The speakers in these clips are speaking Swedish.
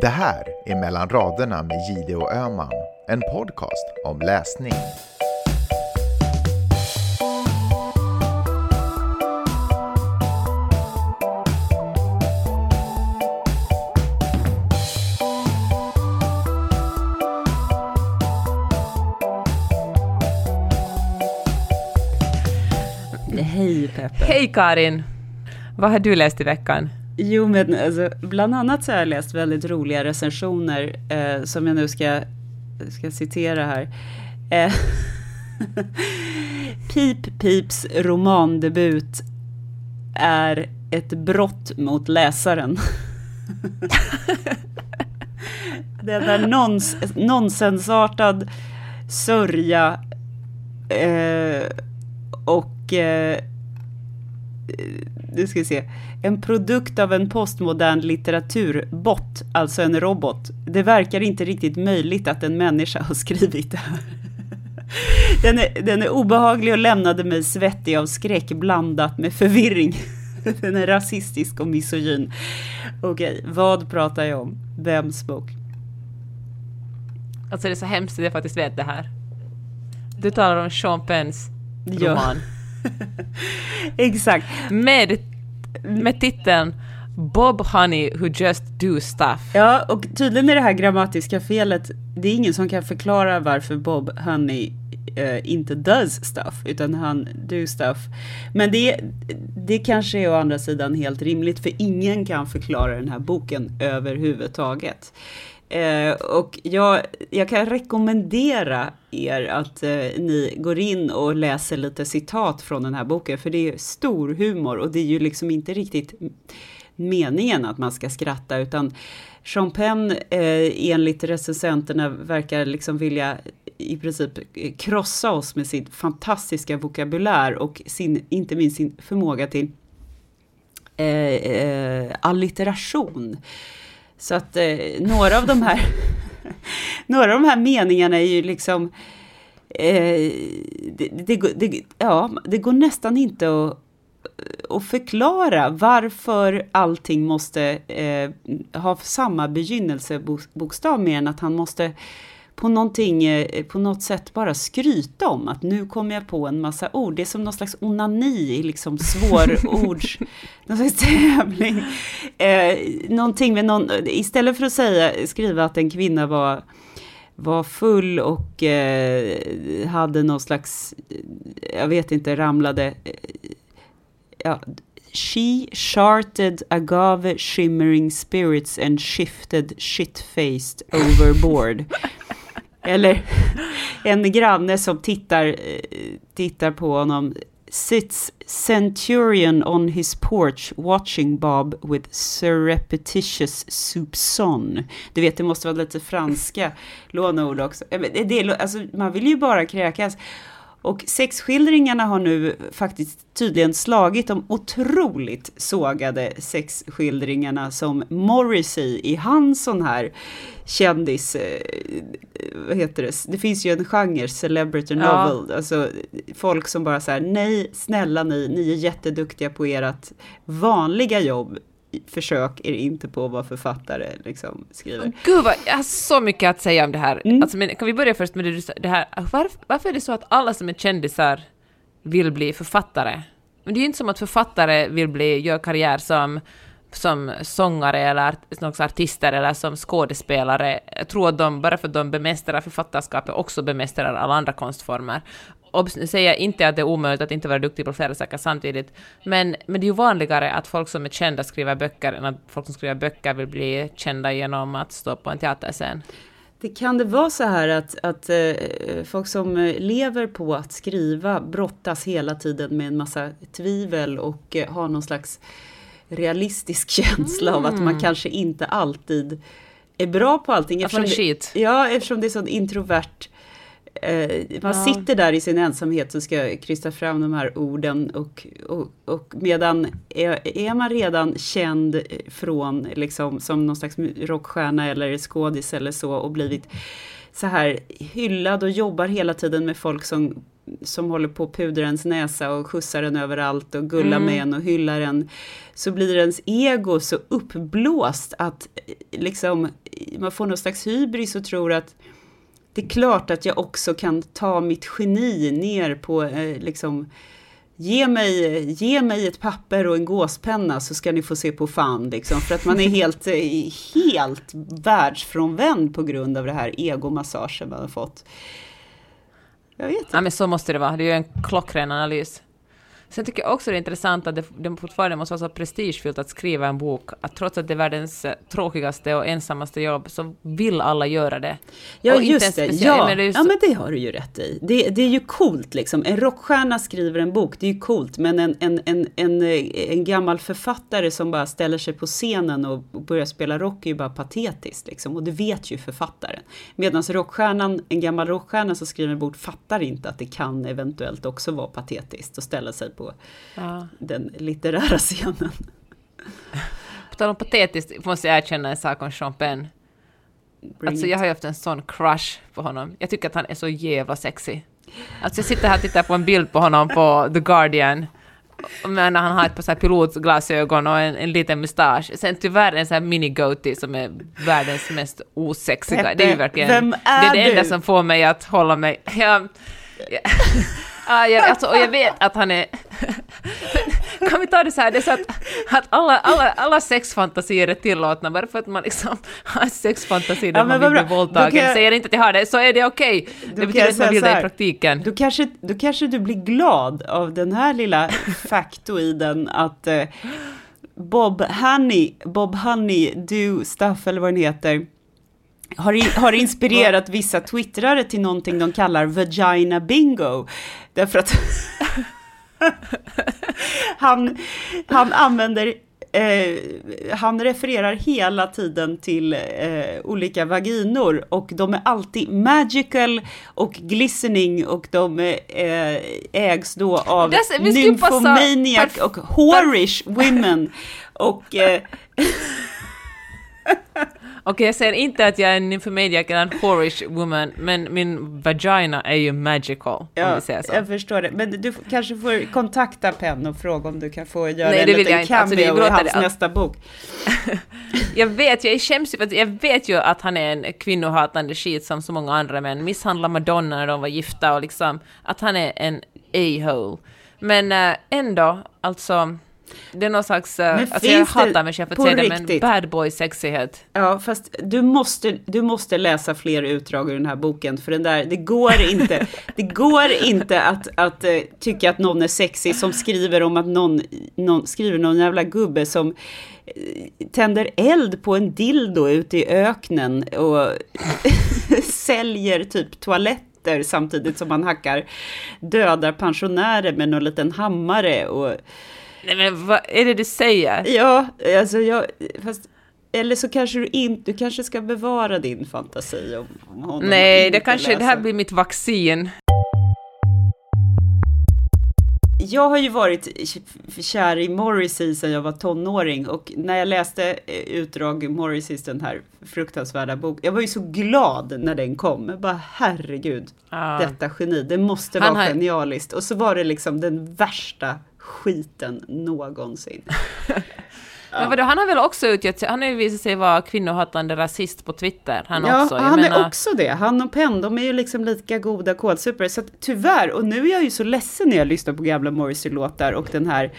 Det här är Mellan raderna med Gide och Öman, en podcast om läsning. Hej Peppe. Hej Karin! Vad har du läst i veckan? Jo, men alltså, bland annat så har jag läst väldigt roliga recensioner eh, som jag nu ska, ska citera här. Eh, Pip Pips romandebut är ett brott mot läsaren. Den där nons, nonsensartad sörja eh, och eh, nu ska vi se, en produkt av en postmodern litteraturbot, alltså en robot. Det verkar inte riktigt möjligt att en människa har skrivit det här. Den är, den är obehaglig och lämnade mig svettig av skräck blandat med förvirring. Den är rasistisk och misogyn. Okej, vad pratar jag om? Vems bok? Alltså det är så hemskt att jag faktiskt vet det här. Du talar om Sean Penns Ja. Exakt. Med, med titeln Bob Honey who just do stuff. Ja, och tydligen är det här grammatiska felet, det är ingen som kan förklara varför Bob Honey eh, inte does stuff, utan han do stuff. Men det, det kanske är å andra sidan helt rimligt, för ingen kan förklara den här boken överhuvudtaget. Eh, och jag, jag kan rekommendera er att eh, ni går in och läser lite citat från den här boken, för det är stor humor och det är ju liksom inte riktigt meningen att man ska skratta, utan Champagne Penn eh, enligt recensenterna verkar liksom vilja i princip krossa oss med sin fantastiska vokabulär och sin, inte minst sin förmåga till eh, eh, allitteration. Så att eh, några av de här några av de här meningarna är ju liksom eh, det, det, går- det, ja, det går nästan inte att att förklara varför allting måste eh, ha samma begynnelsebokstav mer än att han måste på någonting, eh, på något sätt bara skryta om att nu kommer jag på en massa ord. Det är som någon slags onani i liksom svårords, någon slags tävling. Eh, någonting med någon, istället för att säga, skriva att en kvinna var var full och eh, hade någon slags, jag vet inte, ramlade, eh, ja, She charted agave shimmering spirits and shifted shit-faced overboard. Eller en granne som tittar, eh, tittar på honom. Sits centurion on his porch watching Bob with surreptitious soupçon. Du vet, det måste vara lite franska låneord också. Det, det, alltså, man vill ju bara kräkas. Och sexskildringarna har nu faktiskt tydligen slagit de otroligt sågade sexskildringarna som Morrissey i hans sån här kändis, eh, vad heter det, det finns ju en genre, celebrity Ja. novel, alltså folk som bara säger nej, snälla ni, ni är jätteduktiga på ert vanliga jobb, försök er inte på vara författare, liksom, skriver. Gud vad, jag har så mycket att säga om det här. Mm. Alltså, men kan vi börja först med det, det här, varför, varför är det så att alla som är kändisar vill bli författare? Men det är ju inte som att författare vill bli, gör karriär som, som sångare eller slags artister eller som skådespelare. Jag tror att de, bara för att de bemästrar författarskapet, också bemästrar alla andra konstformer. Och säger inte att det är omöjligt att inte vara duktig på flera saker samtidigt, men, men det är ju vanligare att folk som är kända skriver böcker än att folk som skriver böcker vill bli kända genom att stå på en teaterscen. Det kan det vara så här att, att eh, folk som lever på att skriva brottas hela tiden med en massa tvivel och eh, har någon slags realistisk känsla av att man kanske inte alltid är bra på allting. Eftersom det-. Ja, eftersom det är så introvert. Eh, man Ja. sitter där i sin ensamhet och ska krysta fram de här orden och, och, och medan är, är man redan känd från liksom som någon slags rockstjärna eller skådis eller så och blivit så här hyllad och jobbar hela tiden med folk som som håller på att pudra ens näsa och skjutsar en överallt och gullar med en och hyllar en. Så blir ens ego så uppblåst att liksom man får någon slags hybris och tror att det är klart att jag också kan ta mitt geni ner på eh, liksom Ge mig, ge mig ett papper och en gåspenna så ska ni få se på fan liksom. För att man är helt, eh, helt världsfrånvänd på grund av det här egomassagen man har fått. Jag vet inte. Ja, men så måste det vara. Det är ju en klockren analys. Sen tycker jag också det är intressant att det, det fortfarande måste vara så prestigefyllt att skriva en bok, att trots att det är världens eh, tråkigaste och ensammaste jobb, så vill alla göra det. Ja, Och just det. Ja. men det ja, men det har du ju rätt i. Det, det är ju coolt liksom. En rockstjärna skriver en bok, det är ju coolt. Men en, en, en, en, eh, en gammal författare som bara ställer sig på scenen och börjar spela rock är ju bara patetiskt. Liksom. Och det vet ju författaren. Medan rockstjärnan, en gammal rockstjärna som skriver en bok fattar inte att det kan eventuellt också vara patetiskt att ställa sig på Ja. den litterära scenen. På tal om patetiskt måste jag erkänna en sak om Sean Penn. Bring Alltså jag har ju haft en sån crush på honom. Jag tycker att han är så jävla sexy. Alltså jag sitter här och tittar på en bild på honom på The Guardian. Men han har ett par så här pilotglasögon och en, en liten mustasch. Sen tyvärr en sån här mini-goatee som är världens mest osexiga. Peppe, det är ju verkligen... vem det är är det enda du? som får mig att hålla mig... Jag, jag, ja, jag, alltså, och jag vet att han är... kan vi ta det så här, det är så att, att alla, alla, alla sexfantasier är tillåtna bara för att man liksom har sexfantasi där Ja, man vill bli våldtagen. jag- Säger inte att jag har det, så är det okej. Då Det betyder att man vill det i praktiken. Då kanske, då kanske du blir glad av den här lilla faktoiden att eh, Bob Honey, Bob Honey, Do Stuff eller vad den heter, har, har inspirerat vissa twittrare till någonting de kallar vagina bingo. Därför att han, han använder Eh, han refererar hela tiden till eh, olika vaginor och de är alltid magical och glistening och de eh, ägs då av passa- nymphomaniac och whorish women. Och eh, Okej, jag säger inte att jag är en nymphomaniac eller en whorish woman, men min vagina är ju magical, om Ja, vi säger så. jag förstår det. Men du kanske får kontakta Penn och fråga om du kan få göra Nej, en det vill liten jag inte. Alltså, det cameo i låter- hans nästa bok. Jag vet, jag skäms ju för att jag vet ju att han är en kvinnohatande skit som så många andra män. Misshandlar Madonna när de var gifta och liksom att han är en a-hole. Men äh, ändå, alltså, det är någon slags, Men alltså jag hatar mig själv för att på säga det, men bad boy sexighet. Ja, fast du måste, du måste läsa fler utdrag ur den här boken, för den där, det går inte, det går inte att, att eh, tycka att någon är sexig som skriver om att någon, någon skriver någon jävla gubbe som eh, tänder eld på en dildo ute i öknen och säljer typ toaletter samtidigt som man hackar döda pensionärer med någon liten hammare och Nej men vad är det du säger? Ja, alltså jag, fast, eller så kanske du inte, du kanske ska bevara din fantasi om, om honom. Nej, det kanske, det här blir mitt vaccin. Jag har ju varit kär i Morrissey sedan jag var tonåring och när jag läste eh, utdrag Morrisseys den här fruktansvärda bok, jag var ju så glad när den kom. Jag bara herregud, Ja. detta geni, det måste Han vara har- genialiskt. Och så var det liksom den värsta skiten någonsin. Men vadå, han har väl också utgett sig, han har ju visat sig vara kvinnohatande rasist på Twitter, han Ja, också. Jag han menar- är också det. Han och Penn, de är ju liksom lika goda kålsupare. Så att, tyvärr, och nu är jag ju så ledsen när jag lyssnar på gamla Morrissey-låtar och den här,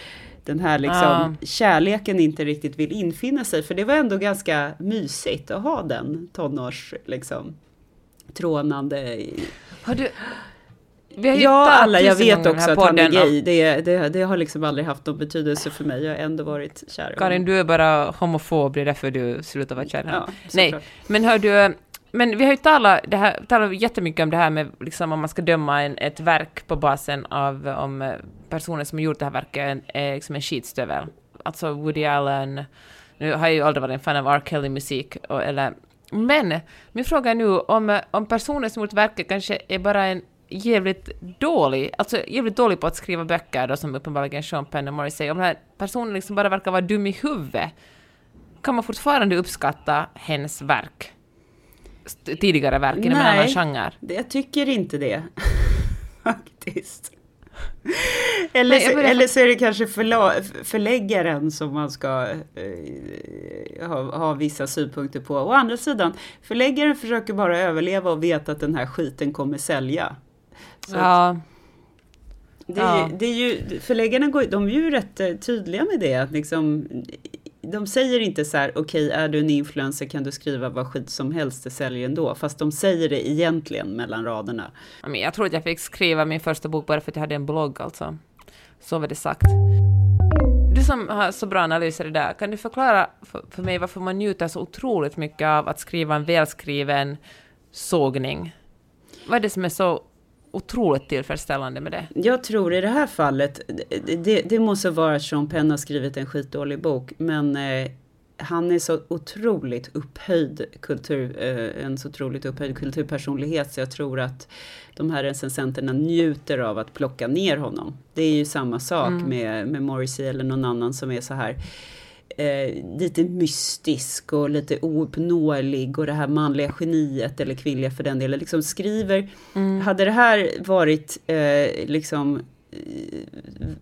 den här liksom kärleken inte riktigt vill infinna sig. För det var ändå ganska mysigt att ha den tonårs, liksom, trånande. i- Har du... Vi har Ja, alla, jag vet också att han är gay. Det, det, det har liksom aldrig haft någon betydelse för mig. Jag har ändå varit kär Karin, du är bara homofob, det är därför du slutar vara kär. Ja, Nej, men hör du, men vi har ju talat, det här, talat jättemycket om det här med liksom om man ska döma en, ett verk på basen av om eh, personen som har gjort det här verket är liksom en skitstövel. Alltså Woody Allen, nu har jag ju aldrig varit en fan av R. Kelly-musik, eller men min fråga är nu om, eh, om personen som gjort verket kanske är bara en jävligt dålig, alltså jävligt dålig på att skriva böcker då, som uppenbarligen Sean Penn och Morrissey, om den här personen liksom bara verkar vara dum i huvudet, kan man fortfarande uppskatta hennes verk? Tidigare verk inom en Nej. annan genre? Det, jag tycker inte det. Faktiskt. Eller, Nej, så, börjar- eller så är det kanske förla, förläggaren som man ska eh, ha, ha vissa synpunkter på. Å andra sidan, förläggaren försöker bara överleva och veta att den här skiten kommer sälja. Så att Ja, det, är ja. ju, det är ju, förläggarna går, de är ju rätt eh, tydliga med det. Att liksom, de säger inte så här, okej, är du en influencer kan du skriva vad skit som helst, det säljer ändå. Fast de säger det egentligen mellan raderna. men jag tror att jag fick skriva min första bok bara för att jag hade en blogg alltså. Så var det sagt. Du som har så bra analyser i det där, kan du förklara för, för mig varför man njuter så otroligt mycket av att skriva en välskriven sågning? Vad är det som är så otroligt tillfredsställande med det? Jag tror i det här fallet, det, det, måste vara att Sean Penn har skrivit en skitdålig bok, men eh, han är så otroligt upphöjd kultur, eh, en så otroligt upphöjd kulturpersonlighet så jag tror att de här recensenterna njuter av att plocka ner honom. Det är ju samma sak med, med Morrissey eller någon annan som är så här eh, lite mystisk och lite ouppnåelig och det här manliga geniet eller kvinnliga för den delen liksom skriver. Hade det här varit eh, liksom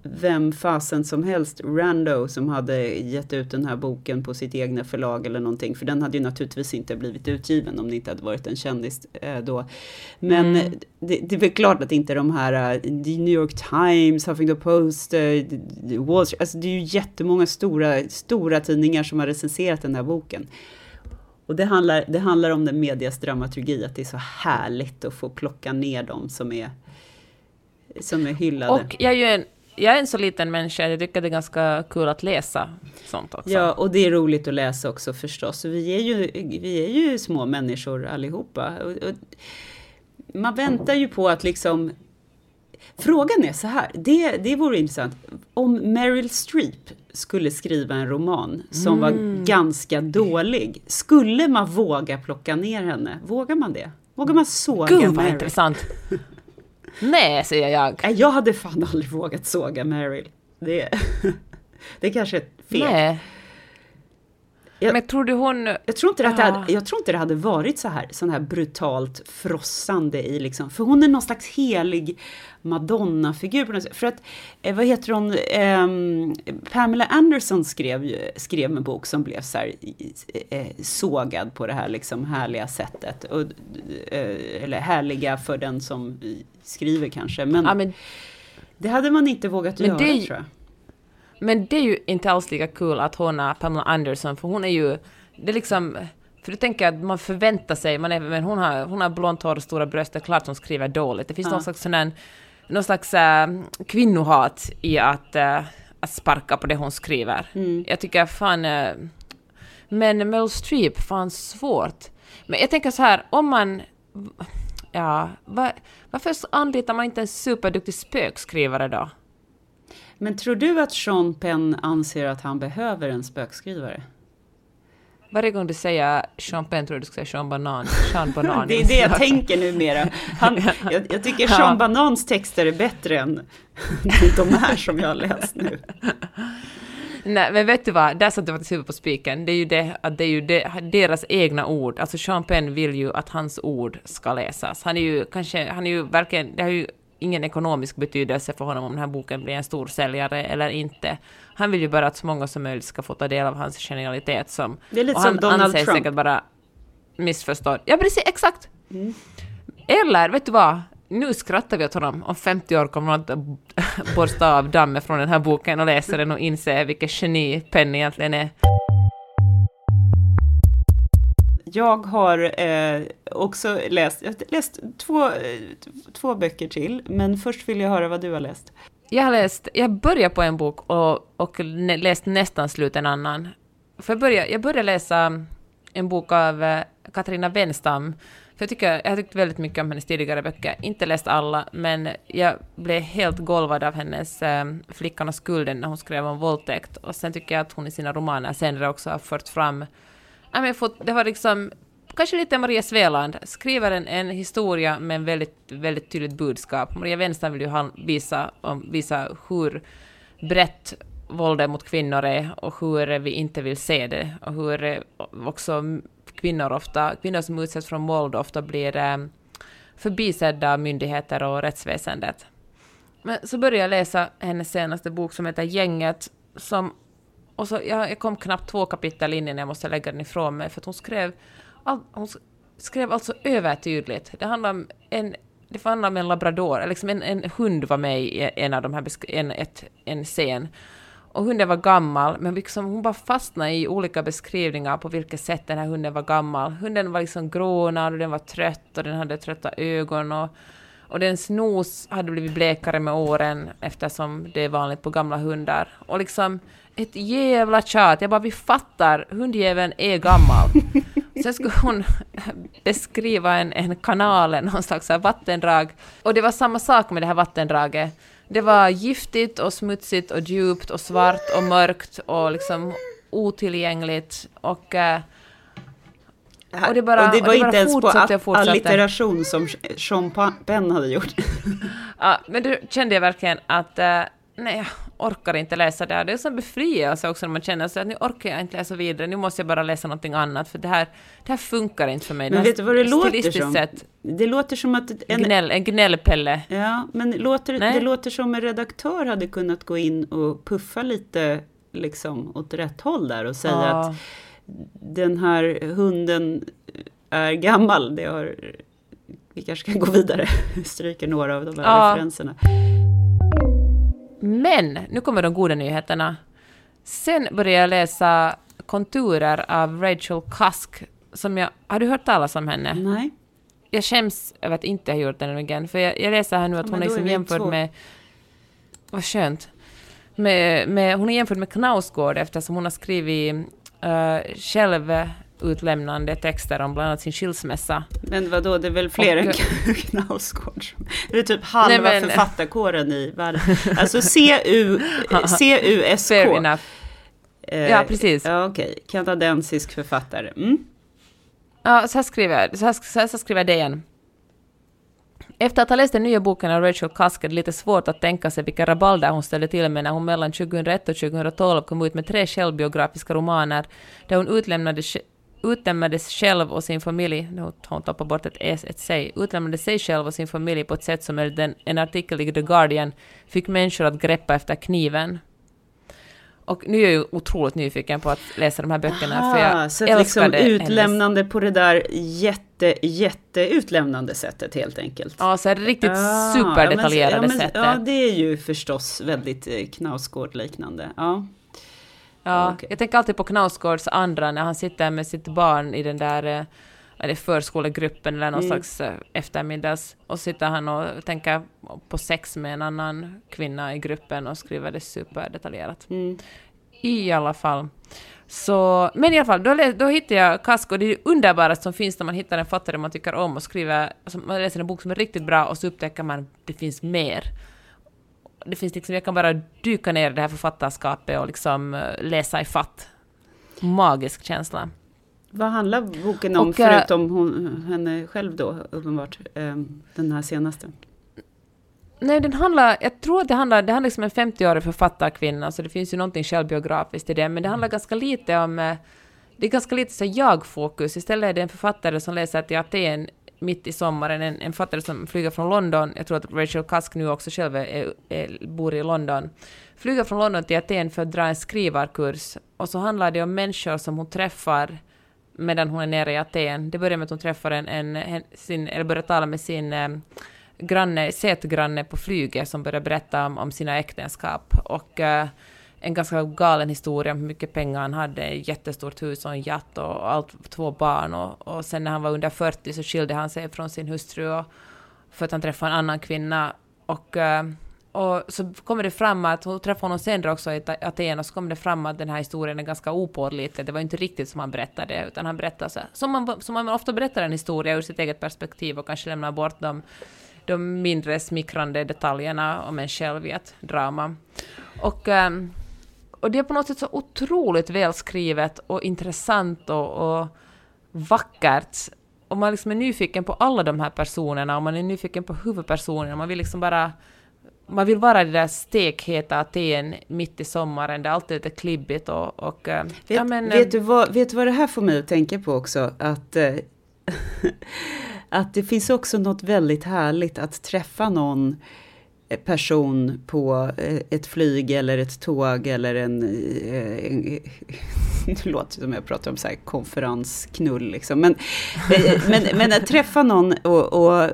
vem fasen som helst, Rando, som hade gett ut den här boken på sitt egna förlag eller någonting, för den hade ju naturligtvis inte blivit utgiven om det inte hade varit en kändis eh, då. Men eh, det, det är väl klart att inte de här, eh, The New York Times, Huffington Post, eh, Wall Street, alltså det är ju jättemånga stora, stora tidningar som har recenserat den här boken. Och det handlar, det handlar om den medias dramaturgi, att det är så härligt att få plocka ner dem som är, som är hyllade. Och jag är ju en, jag är en så liten människa, jag tycker det är ganska kul att läsa sånt också. Ja, och det är roligt att läsa också förstås. Vi är ju, vi är ju små människor allihopa. Och, och, man väntar ju på att liksom... Frågan är så här, det, det vore intressant. Om Meryl Streep skulle skriva en roman som Mm. var ganska dålig, skulle man våga plocka ner henne? Vågar man det? Vågar man såga Gud vad Meryl? intressant! Nej, säger jag. Jag hade fan aldrig vågat såga Meryl. Det, det kanske är fel. Nej. Jag- Men tror du hon... Jag tror, inte att det hade, jag tror inte det hade varit så här, sån här brutalt frossande i liksom, för hon är någon slags helig Madonna-figur. För att, eh, vad heter hon, Ehm, Pamela Anderson skrev, skrev en bok som blev så här eh, sågad på det här liksom härliga sättet. Och, eh, eller härliga för den som skriver kanske, men, Ja, men, det hade man inte vågat Men göra det tror jag. Men det är ju inte alls lika kul att är Pamela Anderson, för hon är ju... Det är liksom... För du tänker att man förväntar sig, man är, men hon har, hon har blont hår och stora bröst, det är klart hon skriver dåligt. Det finns Ja. någon slags, sån här, någon slags äh, kvinnohat i att, äh, att sparka på det hon skriver. Mm. Jag tycker fan... Äh, men Meryl Streep, fan svårt. Men jag tänker så här, om man... Ja, va, varför anlitar man inte en superduktig spökskrivare då? Men tror du att Sean Penn anser att han behöver en spökskrivare? Varje gång du säger Sean Penn tror du ska säga Sean Banan. Sean Banan. Det är det jag tänker numera. Han, jag, jag tycker Sean Ja. Banans texter är bättre än de här som jag har läst nu. Nej, men vet du vad? Där satte du faktiskt huvudet på spiken. Det är ju det, att det är ju det, deras egna ord. Alltså Sean Penn vill ju att hans ord ska läsas. Han är ju kanske, han är ju verkligen, det har ju ingen ekonomisk betydelse för honom om den här boken blir en stor säljare eller inte. Han vill ju bara att så många som möjligt ska få ta del av hans genialitet som... Det är lite och som han Donald anses Trump. säkert bara missförstådd. Ja, precis, exakt! Eller, vet du vad? Nu skrattar vi åt honom. Om 50 år kommer han att borsta av dammet från den här boken och läsa den och inse vilket geni Penny egentligen är. Jag har eh, också läst, jag har läst två, två böcker till, men först vill jag höra vad du har läst. Jag har läst, jag började på en bok och, och läst nästan slut en annan. För jag började, jag började läsa en bok av eh, Katarina Wenstam. För jag, tycker, jag har tyckt väldigt mycket om hennes tidigare böcker. Inte läst alla, men jag blev helt golvad av hennes eh, Flickan och skulden när hon skrev om våldtäkt. Och sen tycker jag att hon i sina romaner senare också har fört fram jag fått, det var liksom kanske lite Maria Sveland, skriver en, en historia med en väldigt, väldigt tydligt budskap. Maria Wenstam vill ju visa, visa hur brett våldet mot kvinnor är och hur vi inte vill se det och hur eh, också kvinnor ofta, kvinnor som utsätts för våld ofta blir eh, förbisedda av myndigheter och rättsväsendet. Men så började jag läsa hennes senaste bok som heter Gänget, som och så, jag, jag kom knappt två kapitel in innan jag måste lägga den ifrån mig, för att hon skrev, all, hon skrev alltså övertydligt. Det handlar om en, det handlar om en labrador, liksom en, en hund var med i en av de här, en, ett, en scen. Och hunden var gammal, men liksom hon bara fastnade i olika beskrivningar på vilket sätt den här hunden var gammal. Hunden var liksom grånad och den var trött och den hade trötta ögon och, och dens nos hade blivit blekare med åren eftersom det är vanligt på gamla hundar. Och liksom ett jävla tjat. Jag bara, vi fattar, hundjäveln är gammal. Sen skulle hon beskriva en, en kanal, någon slags vattendrag. Och det var samma sak med det här vattendraget. Det var giftigt och smutsigt och djupt och svart och mörkt och liksom otillgängligt. Och, eh, och det bara, och det var och inte ens på allitteration som Sean Penn hade gjort. Ja, men då kände jag verkligen att eh, nej, orkar inte läsa det här. Det är en befrielse också när man känner så att nu orkar jag inte läsa vidare, nu måste jag bara läsa någonting annat, för det här, det här funkar inte för mig. Men vet du vad det låter som? Sett, Det låter som att en, gnäll, en gnällpelle. Ja, men låter, Nej. det låter som en redaktör hade kunnat gå in och puffa lite liksom åt rätt håll där och säga Ja. att den här hunden är gammal. Det har, vi kanske kan gå vidare. Stryker några av de här Ja. referenserna. Men, nu kommer de goda nyheterna. Sen började jag läsa Konturer av Rachel Cusk, som jag... Har du hört talas om henne? Nej, jag skäms över att inte ha gjort den igen, för jag, jag läser här nu att Ja, hon är är liksom vi jämförd två. med... Vad skönt. Med, med, hon är jämförd med Knausgård eftersom hon har skrivit uh, självutlämnande texter om bland annat sin skilsmässa. men vadå, det är väl fler än Och- Knausgård? som- Det är typ halva Nej, men- författarkåren i världen. Alltså CU, CUSK. Fair enough. Eh, Ja, precis. Ja, okej. Kanadensisk författare. Mm. Ja, så här skriver jag, så här, så här, skriver igen. Efter att ha läst den nya boken av Rachel Cusk är det lite svårt att tänka sig vilka rabalder hon ställde till med när hon mellan 2001 och 2012 kom ut med tre självbiografiska romaner där hon utlämnade utlämnades själv och sin familj, nu hon tappat bort ett S, ett sig, utlämnade sig själv och sin familj på ett sätt som enligt en, artikel i The Guardian fick människor att greppa efter kniven. Och nu är jag ju otroligt nyfiken på att läsa de här böckerna, för Aha, jag så liksom älskade hennes... utlämnande på det där jätte, jätte utlämnande sättet helt enkelt. Ja, så här riktigt Ah, superdetaljerade ja, men, sättet. Ja, det är ju förstås väldigt eh, Knausgård-liknande. Ja. Ja, okej. Jag tänker alltid på Knausgårds andra när han sitter med sitt barn i den där eh, eller förskolegruppen eller någon Mm. slags eh, eftermiddags och sitter han och tänker på sex med en annan kvinna i gruppen och skriver det superdetaljerat. Mm. I alla fall. Så, men i alla fall, då, då hittade jag Kask och det är det underbaraste som finns när man hittar en författare man tycker om och skriver, alltså man läser en bok som är riktigt bra och så upptäcker man att det finns mer. Det finns liksom, jag kan bara dyka ner i det här författarskapet och liksom eh, läsa i fatt. Magisk känsla. Vad handlar boken om, Och, eh, förutom hon, henne själv då, uppenbart, eh, den här senaste? Nej, den handlar, jag tror att det handlar, det handlar liksom om en 50-årig författarkvinna, så det finns ju någonting självbiografiskt i det, men det handlar ganska lite om, det är ganska lite så jag-fokus, istället är det en författare som läser till Aten mitt i sommaren, en, en författare som flyger från London, jag tror att Rachel Cusk nu också själv är, är, bor i London, flyger från London till Aten för att dra en skrivarkurs, och så handlar det om människor som hon träffar medan hon är nere i Aten. Det börjar med att hon träffar en, en, sin, eller börjar tala med sin eh, granne, setgranne på flyget som börjar berätta om, om sina äktenskap. Och eh, en ganska galen historia om hur mycket pengar han hade, ett jättestort hus och en jatt och allt, två barn. Och, och sen när han var under 40 så skilde han sig från sin hustru och, för att han träffade en annan kvinna. Och, eh, och så kommer det fram att hon träffade honom senare också i Aten och så kommer det fram att den här historien är ganska opålitlig. Det var inte riktigt som han berättade utan han berättar så som man, som man ofta berättar en historia ur sitt eget perspektiv och kanske lämnar bort de, de mindre smickrande detaljerna om en själv i ett drama. Och, um, och det är på något sätt så otroligt välskrivet och intressant och, och vackert. Och man liksom är nyfiken på alla de här personerna och man är nyfiken på huvudpersonerna. Man vill liksom bara man vill vara det där stekheta Aten mitt i sommaren, det är alltid lite klibbigt och... och eh, vet, ja, men, vet, eh, du vad, vet du vad det här får mig att tänka på också? Att, äh, att det finns också något väldigt härligt att träffa någon person på eh, ett flyg eller ett tåg eller en... Eh, en det låter som jag pratar om så här konferensknull liksom. Men, eh, men, men att träffa någon och, och,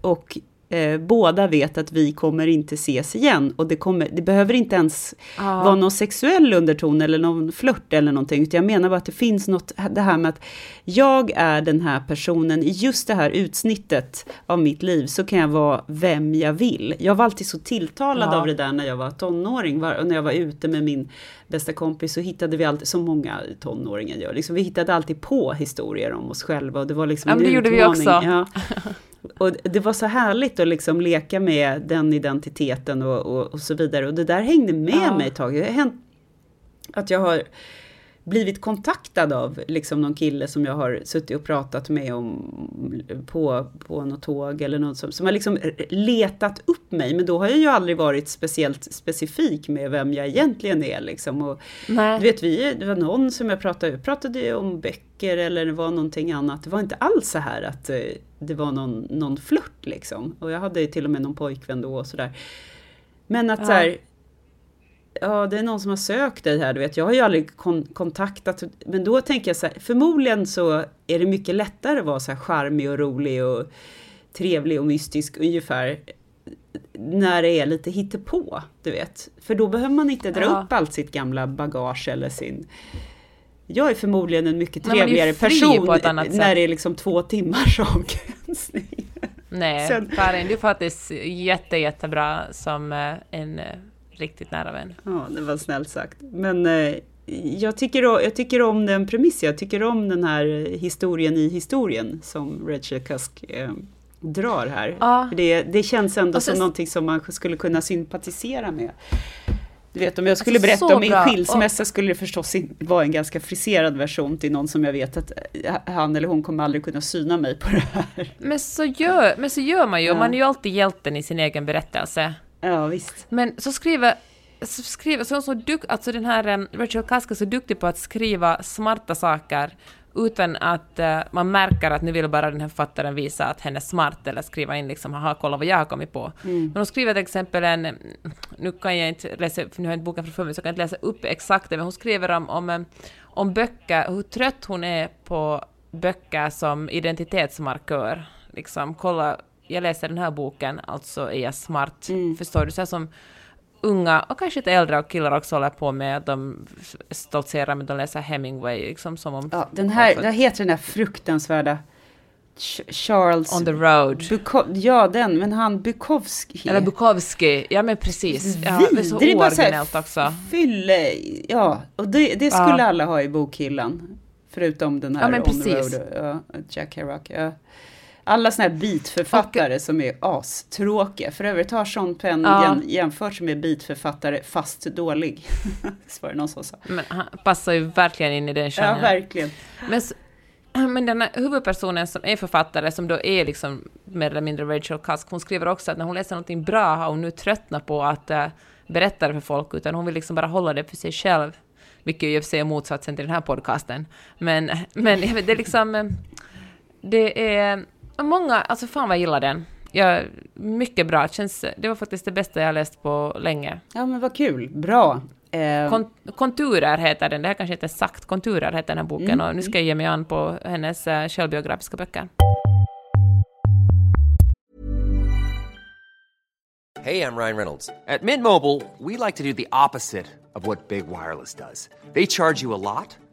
och eh, båda vet att vi kommer inte ses igen. Och det, kommer, det behöver inte ens ja. vara någon sexuell underton eller någon flört eller någonting. Utan jag menar bara att det finns något, det här med att jag är den här personen i just det här utsnittet av mitt liv så kan jag vara vem jag vill. Jag var alltid så tilltalad ja. av det där när jag var tonåring. Var, när jag var ute med min bästa kompis så hittade vi alltid, som många tonåringar gör, liksom, vi hittade alltid på historier om oss själva. Och det var liksom ja, en det gjorde vi också. Ja. Och det var så härligt att liksom leka med den identiteten och, och, och så vidare. Och det där hängde med ja. mig ett tag. Det har hänt att jag har blivit kontaktad av liksom någon kille som jag har suttit och pratat med om på, på något tåg eller något som, som har liksom letat upp mig. Men då har jag ju aldrig varit speciellt specifik med vem jag egentligen är. Liksom. Och, du vet, vi, det var någon som jag pratade, jag pratade om böcker eller det var någonting annat. Det var inte alls så här att eh, det var någon, någon flört liksom. Och jag hade till och med någon pojkvän då och sådär. Men att ja. så här, ja det är någon som har sökt dig här, du vet. Jag har ju aldrig kon kontaktat, men då tänker jag så här, förmodligen så är det mycket lättare att vara så här charmig och rolig och trevlig och mystisk ungefär när det är lite hittepå, du vet. För då behöver man inte dra ja. upp allt sitt gamla bagage eller sin jag är förmodligen en mycket trevligare person när det är liksom två timmars avgränsning. Nej, Sen, Karin, du är faktiskt jätte, jättebra som eh, en eh, riktigt nära vän. Ja, det var snällt sagt. Men eh, jag, tycker, jag tycker om den premissen, jag tycker om den här historien i historien som Rachel Cusk eh, drar här. Ja. Det, det känns ändå sen, som någonting som man skulle kunna sympatisera med. Du vet om jag skulle alltså, berätta om min skilsmässa och... skulle det förstås vara en ganska friserad version till någon som jag vet att eh, han eller hon kommer aldrig kunna syna mig på det här. Men så gör, men så gör man ju, ja. man är ju alltid hjälten i sin egen berättelse. Ja, visst. Men så skriver så skriver, så, så duk, alltså den här um, Rachel Kaska är så duktig på att skriva smarta saker utan att uh, man märker att nu vill bara den här författaren visa att hen är smart eller skriva in liksom, haha, kolla vad jag har kommit på. Mm. Men hon skriver till exempel en, nu kan jag inte läsa, för nu har jag inte boken framför mig, så jag kan inte läsa upp exakt det, men hon skriver om, om, om böcker, hur trött hon är på böcker som identitetsmarkör. Liksom, kolla, jag läser den här boken, alltså är jag smart. Mm. Förstår du? Så som unga och kanske lite äldre och killar också håller på med att de stoltserar med att läser Hemingway. Liksom, som om, ja, den här, vad heter den där fruktansvärda Charles... On the road. Buko ja, den, men han Bukowski. Eller Bukowski, ja men precis. Ja, det är så ooriginellt också. Fylle, ja, och det, det skulle ja. alla ha i bokhyllan. Förutom den här ja, On the road, ja, Jack Kerouac. Ja alla såna här bitförfattare och, som är astråkiga. För övrigt har Sean Penn ja. jämfört med bitförfattare fast dålig. Så var det någon som sa. Men han passar ju verkligen in i den genren. Ja, verkligen. Men, men den här huvudpersonen som är författare, som då är liksom mer eller mindre Rachel Cusk, hon skriver också att när hon läser någonting bra har hon nu tröttnat på att uh, berätta det för folk, utan hon vill liksom bara hålla det för sig själv. Vilket ju i och för sig är motsatsen till den här podcasten. Men, men det är liksom... Det är många, alltså fan vad jag gillar den. Ja, mycket bra. Känns, det var faktiskt det bästa jag läst på länge. Ja, men vad kul. Bra. Eh, Kon, konturer heter den, det här kanske inte är sagt, Konturer heter den här boken och nu ska jag ge mig an på hennes uh, självbiografiska böcker. Hey, I'm Ryan Reynolds. At Mint Mobile, we like to do the opposite of what Big Wireless does. They charge you a lot,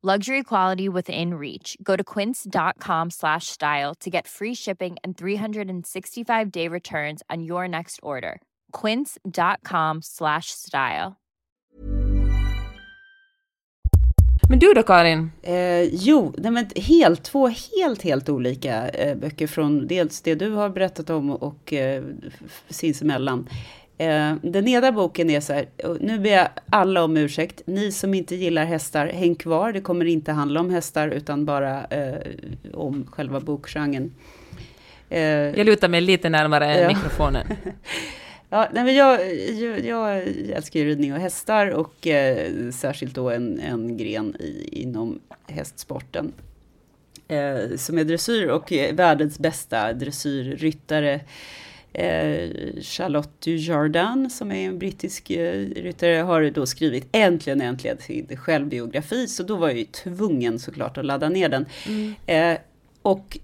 Luxury quality within reach. Go to quince.com slash style to get free shipping and 365 day returns on your next order. Quince.com slash style. Men du då Karin? Eh, jo, nej men helt, två helt, helt olika eh, böcker från dels det du har berättat om och eh, sinsemellan. Eh, den ena boken är så här, nu ber jag alla om ursäkt, ni som inte gillar hästar, häng kvar, det kommer inte handla om hästar utan bara eh, om själva bokgenren. Eh, jag lutar mig lite närmare ja. mikrofonen. Ja, nej, men jag, jag, jag älskar ju ridning och hästar och eh, särskilt då en, en gren i, inom hästsporten. Eh, som är dressyr och världens bästa dressyrryttare. Eh, Charlotte Dujardin som är en brittisk eh, ryttare har då skrivit äntligen, äntligen sin självbiografi. Så då var jag ju tvungen såklart att ladda ner den. Mm. Eh, och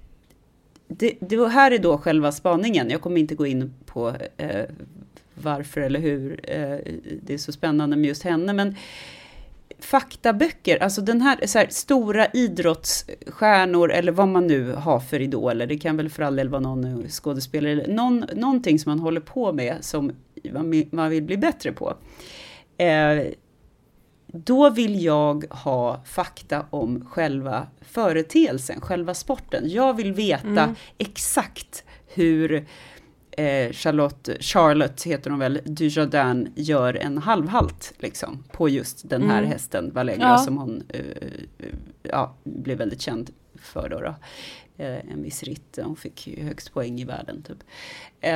det, det här är då själva spaningen. Jag kommer inte gå in på eh, varför eller hur eh, det är så spännande med just henne. Men faktaböcker, alltså den här, så här, stora idrottsstjärnor eller vad man nu har för idoler. Det kan väl för all del vara någon skådespelare eller någon, någonting som man håller på med som man, vill bli bättre på. Eh, då vill jag ha fakta om själva företeelsen, själva sporten. Jag vill veta mm. exakt hur eh, Charlotte, Charlotte heter hon väl, Dujardin gör en halvhalt liksom, på just den här mm. hästen, Valegra, ja. som hon eh, ja, blev väldigt känd för då. då. Eh, en viss ritt, hon fick ju högst poäng i världen typ.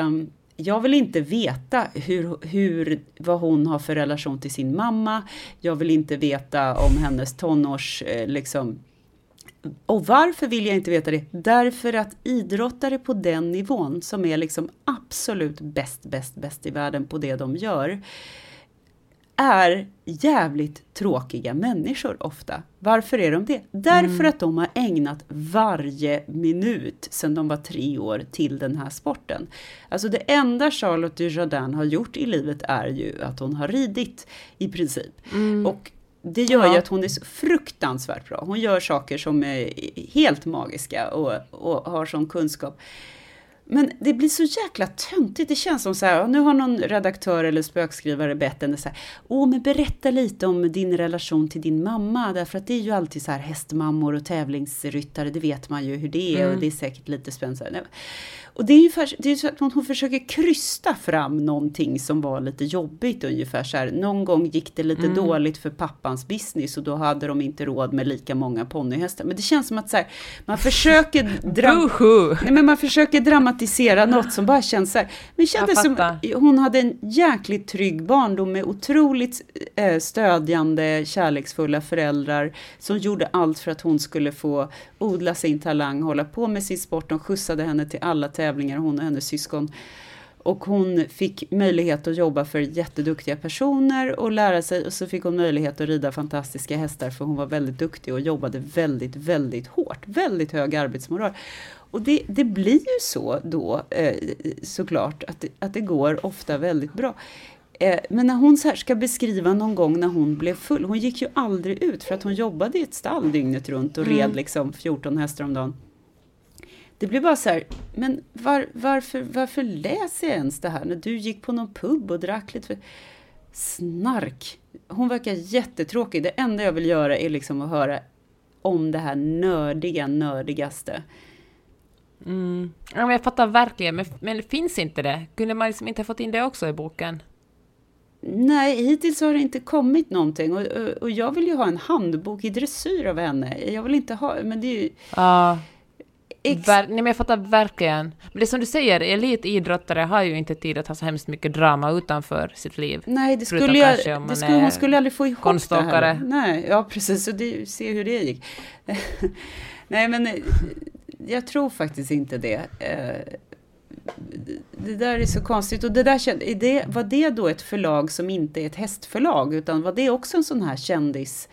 Um, jag vill inte veta hur, hur, vad hon har för relation till sin mamma. Jag vill inte veta om hennes tonårs, eh, liksom, och varför vill jag inte veta det? Därför att idrottare på den nivån, som är liksom absolut bäst, bäst, bäst i världen på det de gör, är jävligt tråkiga människor ofta. Varför är de det? Därför mm. att de har ägnat varje minut sedan de var tre år till den här sporten. Alltså det enda Charlotte Dujardin har gjort i livet är ju att hon har ridit i princip. Mm. Och det gör ja. ju att hon är så fruktansvärt bra. Hon gör saker som är helt magiska och, och har sån kunskap. Men det blir så jäkla töntigt. Det känns som så här, nu har någon redaktör eller spökskrivare bett henne så här, åh men berätta lite om din relation till din mamma, därför att det är ju alltid så här hästmammor och tävlingsryttare, det vet man ju hur det är mm. och det är säkert lite spännande. Och det är ju för, det är så att hon försöker krysta fram någonting som var lite jobbigt ungefär så här. Någon gång gick det lite mm. dåligt för pappans business och då hade de inte råd med lika många ponnyhästar. Men det känns som att så här, man försöker, dra nej, men man försöker dramatisera dramatisera något som bara känns så här. Men kändes som, hon hade en jäkligt trygg barndom med otroligt eh, stödjande, kärleksfulla föräldrar som gjorde allt för att hon skulle få odla sin talang, hålla på med sin sport. De skjutsade henne till alla tävlingar, hon och hennes syskon. Och hon fick möjlighet att jobba för jätteduktiga personer och lära sig och så fick hon möjlighet att rida fantastiska hästar för hon var väldigt duktig och jobbade väldigt, väldigt hårt. Väldigt hög arbetsmoral. Och det, det blir ju så då eh, såklart att, att det går ofta väldigt bra. Eh, men när hon så ska beskriva någon gång när hon blev full, hon gick ju aldrig ut för att hon jobbade i ett stall dygnet runt och mm. red liksom 14 hästar om dagen. Det blir bara så här, men var, varför, varför läser jag ens det här när du gick på någon pub och drack lite? För... Snark! Hon verkar jättetråkig. Det enda jag vill göra är liksom att höra om det här nördiga, nördigaste. Mm. Ja, men jag fattar verkligen, men, men finns inte det? Kunde man liksom inte fått in det också i boken? Nej, hittills har det inte kommit någonting och, och, och jag vill ju ha en handbok i dressyr av henne. Jag vill inte ha, men det är ju... Ja. Ver, nej men jag fattar verkligen. Men det som du säger, elitidrottare har ju inte tid att ha så hemskt mycket drama utanför sitt liv. Nej, det skulle, jag, det skulle hon skulle aldrig få ihop konståkare. det här. Nej, ja precis, och det, se hur det gick. nej men jag tror faktiskt inte det. Eh, det där är så konstigt. Och det där, är det, var det då ett förlag som inte är ett hästförlag, utan var det också en sån här kändis...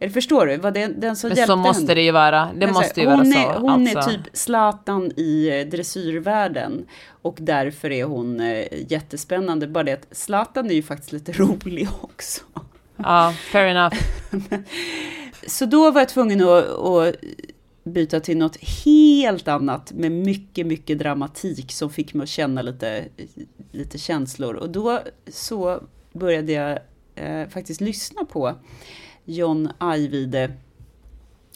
Eller förstår du? Var det den som Men hjälpte så måste henne? det ju vara. Det Men måste ju vara så. Är, hon alltså. är typ Zlatan i eh, dressyrvärlden. Och därför är hon eh, jättespännande. Bara det att Zlatan är ju faktiskt lite rolig också. Ja, fair enough. så då var jag tvungen att, att byta till något helt annat med mycket, mycket dramatik som fick mig att känna lite, lite känslor. Och då så började jag eh, faktiskt lyssna på John Ajvide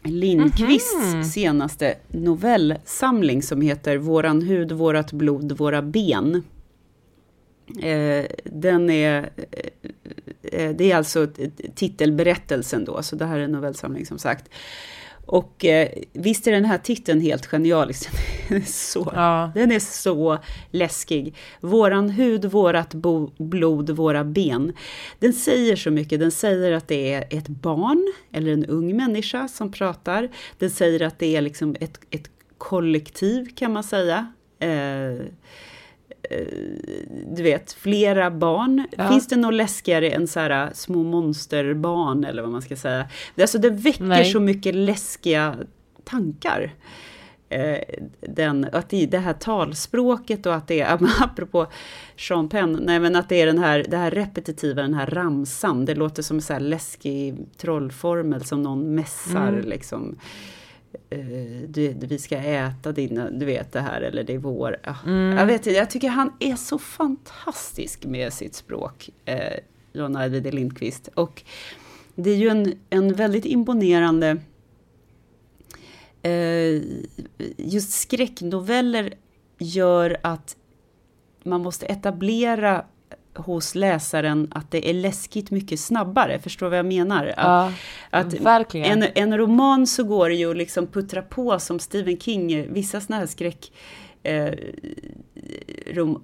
Lindqvists mm -hmm. senaste novellsamling som heter Våran hud, vårat blod, våra ben. Eh, den är, eh, det är alltså titelberättelsen då, så det här är en novellsamling som sagt. Och eh, visst är den här titeln helt genialisk. Den är så, ja. den är så läskig. Våran hud, vårat blod, våra ben. Den säger så mycket. Den säger att det är ett barn eller en ung människa som pratar. Den säger att det är liksom ett, ett kollektiv kan man säga. Eh, du vet, flera barn. Ja. Finns det något läskigare än så här, äh, små monsterbarn eller vad man ska säga? Alltså det väcker Nej. så mycket läskiga tankar. Eh, den, att det, det här talspråket och att det är, apropå Sean Penn, nej men att det är den här, det här repetitiva, den här ramsan, det låter som en så läskig trollformel som någon mässar mm. liksom du, vi ska äta dina, du vet det här, eller det är vår. Mm. Jag vet inte, jag tycker han är så fantastisk med sitt språk, uh, John Ajvide Lindqvist. Och det är ju en, en väldigt imponerande... Uh, just skräcknoveller gör att man måste etablera hos läsaren att det är läskigt mycket snabbare. Förstår du vad jag menar? Att, ja, att verkligen. En, en roman så går det ju att liksom puttra på som Stephen King, vissa sådana här skräck eh, rom,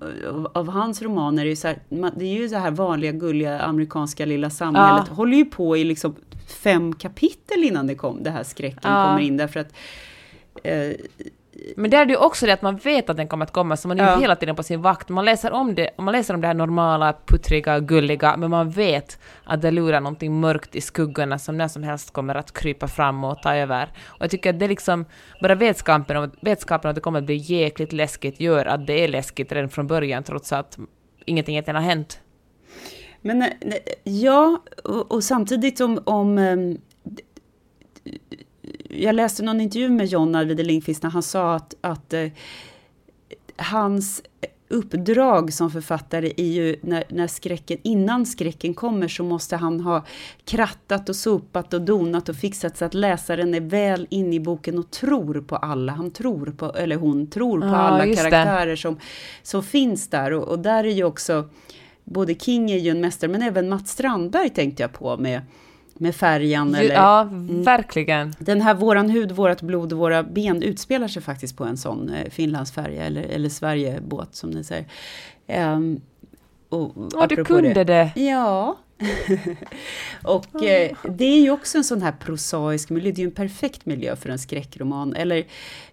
av hans romaner är ju så här, det är ju så här vanliga gulliga amerikanska lilla samhället, ja. håller ju på i liksom fem kapitel innan det, kom, det här skräcken ja. kommer in, därför att eh, men där är det ju också det att man vet att den kommer att komma, så man är ja. hela tiden på sin vakt. Man läser om det, man läser om det här normala, puttriga, gulliga, men man vet att det lurar någonting mörkt i skuggorna som när som helst kommer att krypa fram och ta över. Och jag tycker att det liksom, bara vetskapen om, vetskapen att det kommer att bli jäkligt läskigt gör att det är läskigt redan från början, trots att ingenting egentligen har hänt. Men eh, ja, och, och samtidigt om, om ehm, jag läste någon intervju med John Arvide Lindqvist när han sa att, att eh, hans uppdrag som författare är ju när, när skräcken, innan skräcken kommer så måste han ha krattat och sopat och donat och fixat så att läsaren är väl inne i boken och tror på alla. Han tror på, eller hon tror på ja, alla karaktärer som, som finns där och, och där är ju också både King är ju en mästare men även Mats Strandberg tänkte jag på med med färgen. Ju- Eller, Ja, verkligen. Den här Våran hud, vårat blod och våra ben utspelar sig faktiskt på en sån eh, Finlandsfärja eller, eller Sverigebåt som ni säger. Ehm, och, Ja, du kunde det. Ja. och eh, det är ju också en sån här prosaisk miljö, det är ju en perfekt miljö för en skräckroman. Eller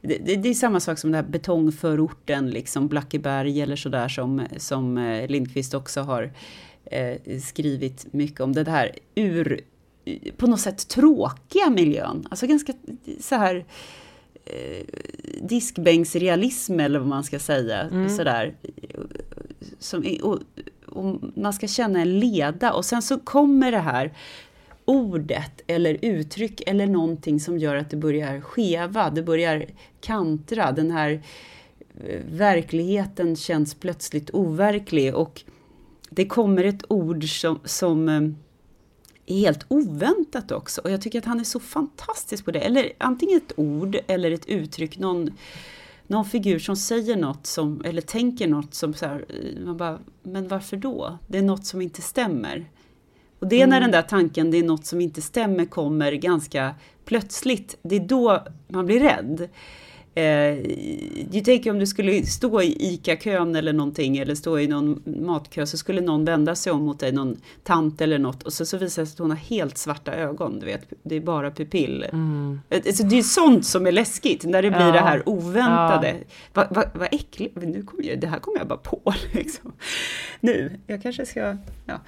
det, det, det är samma sak som den här betongförorten, liksom Blackeberg eller sådär som, som eh, Lindqvist också har eh, skrivit mycket om. Det här ur, på något sätt tråkiga miljön, alltså ganska så här eh, diskbänksrealism eller vad man ska säga. Sådär. Som, och, och man ska känna en leda och sen så kommer det här ordet eller uttryck eller någonting som gör att det börjar skeva, det börjar kantra. Den här eh, verkligheten känns plötsligt overklig och det kommer ett ord som, som eh, helt oväntat också. Och jag tycker att han är så fantastisk på det. Eller antingen ett ord eller ett uttryck, någon, någon figur som säger något som, eller tänker något som så här, eh, man bara, men varför då? Det är något som inte stämmer. Och det är när den där tanken, det är något som inte stämmer, kommer ganska plötsligt. Det är då man blir rädd. Eh, du tänker om du skulle stå i ICA-kön eller någonting eller stå i någon matkö så skulle någon vända sig om mot dig, någon tant eller något och så, så visar det sig att hon har helt svarta ögon, du vet, det är bara pupill. Eh, Alltså, det är sånt som är läskigt, när det blir Ja. det här oväntade. Vad va, vad äckligt, nu kommer jag, det här kommer jag bara på liksom. Nu, jag kanske ska, ja.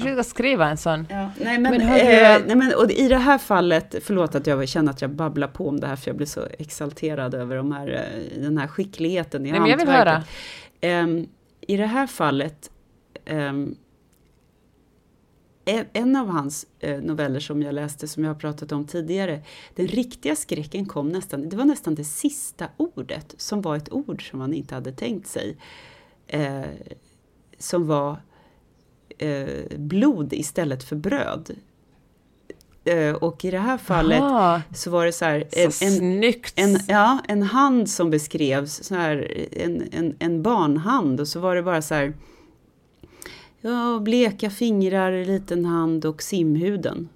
Kanske ska skriva en sån. Ja, nej, men, Men eh, nej, men och i det här fallet, förlåt att jag känner att jag babblar på om det här, för jag blir så exalterad över de här, eh, den här skickligheten i Nej, men jag vill hantverket. Ehm, I det här fallet, en, en av hans eh, noveller som jag läste, som jag har pratat om tidigare, den riktiga skräcken kom nästan, det var nästan det sista ordet, som var ett ord som man inte hade tänkt sig. Eh, som var eh, blod istället för bröd. Eh, och i det här fallet Aha, så var det så här, så en, en, snyggt. en, ja, en hand som beskrevs, så här, en, en, en barnhand och så var det bara så här, ja, bleka fingrar, liten hand och simhuden.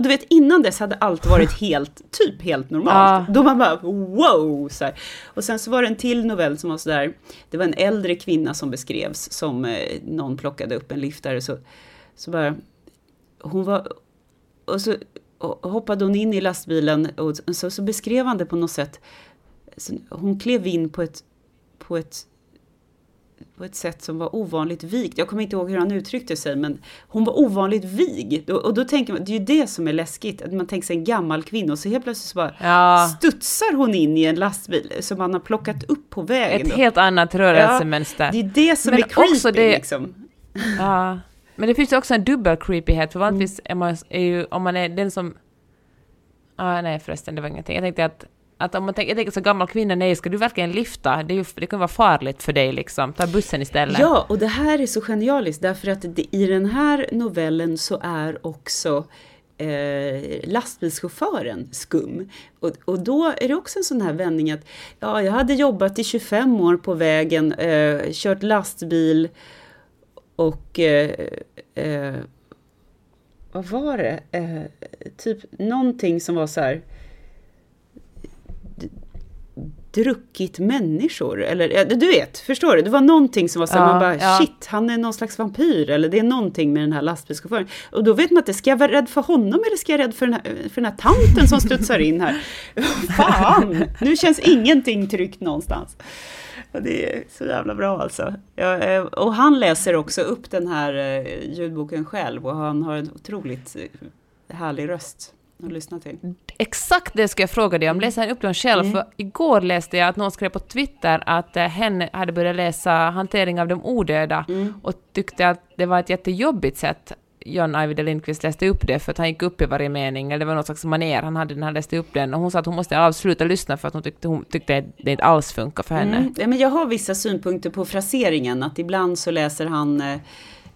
Och du vet innan dess hade allt varit helt, typ helt normalt. Ja. Då man bara wow! Så här. Och sen så var det en till novell som var så där, det var en äldre kvinna som beskrevs som eh, någon plockade upp en liftare så, så bara, hon var, och så och hoppade hon in i lastbilen och så, så beskrev han det på något sätt. Hon klev in på ett, på ett på ett sätt som var ovanligt vigt. Jag kommer inte ihåg hur han uttryckte sig, men hon var ovanligt vig. Och, och då tänker man, det är ju det som är läskigt, att man tänker sig en gammal kvinna och så helt plötsligt så bara Ja. studsar hon in i en lastbil som man har plockat upp på vägen. Ett helt annat rörelsemönster. Det är det som Men är creepy också det- liksom. Ja. Men det finns ju också en dubbel creepyhet, för vanligtvis är man, är ju, om man är den som... Ah, nej förresten, det var ingenting. Jag tänkte att, att om man tänker, jag tänker så gammal kvinna, nej, ska du verkligen lyfta? Det, ju, det kan vara farligt för dig liksom. Ta bussen istället. Ja, och det här är så genialiskt därför att det, i den här novellen så är också eh, lastbilschauffören skum. Och, och då är det också en sån här vändning att ja, jag hade jobbat i 25 år på vägen, eh, kört lastbil och eh, eh, vad var det? Eh, typ någonting som var så här druckit människor. Eller du vet, förstår du? Det var någonting som var så Ja, man bara ja. shit, han är någon slags vampyr. Eller det är någonting med den här lastbilschauffören. Och då vet man inte, ska jag vara rädd för honom eller ska jag vara rädd för den här, för den här tanten som studsar in här? Fan, nu känns ingenting tryggt någonstans. Och det är så jävla bra alltså. Ja, eh, och han läser också upp den här eh, ljudboken själv och han har en otroligt eh, härlig röst att lyssna till. Exakt det ska jag fråga dig om. Läser han upp den själv? Mm. För igår läste jag att någon skrev på Twitter att eh, hen hade börjat läsa Hantering av de odöda Mm. och tyckte att det var ett jättejobbigt sätt John Ajvide Lindqvist läste upp det för att han gick upp i varje mening, eller det var något slags maner han hade när han läste upp den. Och hon sa att hon måste avsluta lyssna för att hon tyckte, hon tyckte att det inte alls funkar för henne. Mm. Ja, men jag har vissa synpunkter på fraseringen, att ibland så läser han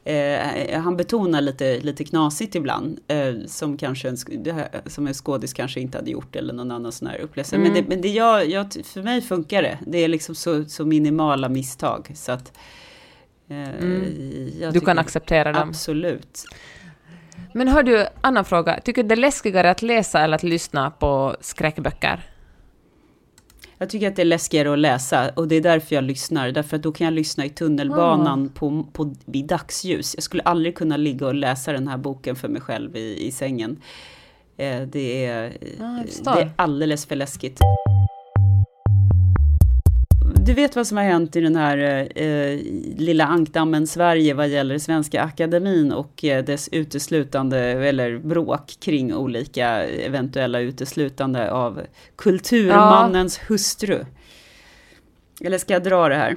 eh, han betonar lite, lite knasigt ibland, eh, som kanske en, som en skådis kanske inte hade gjort eller någon annan sån här. Men, Mm. det, men det jag, jag, för mig funkar det. Det är liksom så, så minimala misstag. Så att, eh, Mm. Du kan acceptera dem. Absolut. Men har du, annan fråga, tycker du det är läskigare att läsa eller att lyssna på skräckböcker? Jag tycker att det är läskigare att läsa och det är därför jag lyssnar. Därför att då kan jag lyssna i tunnelbanan på, på, vid dagsljus. Jag skulle aldrig kunna ligga och läsa den här boken för mig själv i, i sängen. Eh, det, är, förstår. det är alldeles för läskigt. Du vet vad som har hänt i den här eh, lilla ankdammen Sverige vad gäller Svenska Akademin och eh, dess uteslutande eller bråk kring olika eventuella uteslutande av kulturmannens hustru. Eller ska jag dra det här?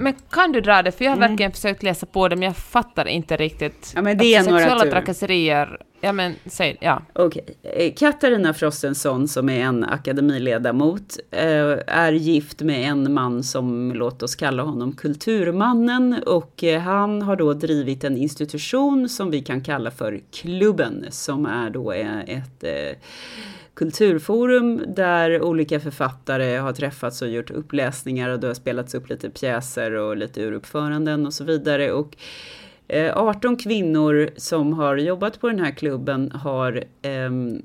Men kan du dra det? För jag har verkligen försökt läsa på det, men jag fattar inte riktigt. Mm. Ja, men det är några Sexuella tur. trakasserier, ja men säg, ja. Okej. Eh, Katarina Frostenson som är en akademiledamot eh, är gift med en man som, låt oss kalla honom kulturmannen och eh, han har då drivit en institution som vi kan kalla för Klubben som är då ett kulturforum där olika författare har träffats och gjort uppläsningar och det har spelats upp lite pjäser och lite uruppföranden och så vidare. Och eh, 18 kvinnor som har jobbat på den här klubben har ehm,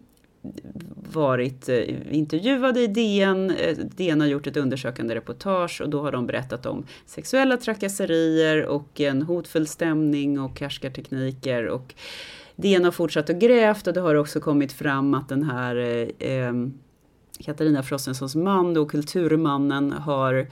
varit eh, intervjuade i DN. Eh, DN har gjort ett undersökande reportage och då har de berättat om sexuella trakasserier och en hotfull stämning och härskartekniker. Och DN har fortsatt och grävt och det har också kommit fram att den här eh, eh Katarina Frostensons man, då kulturmannen, har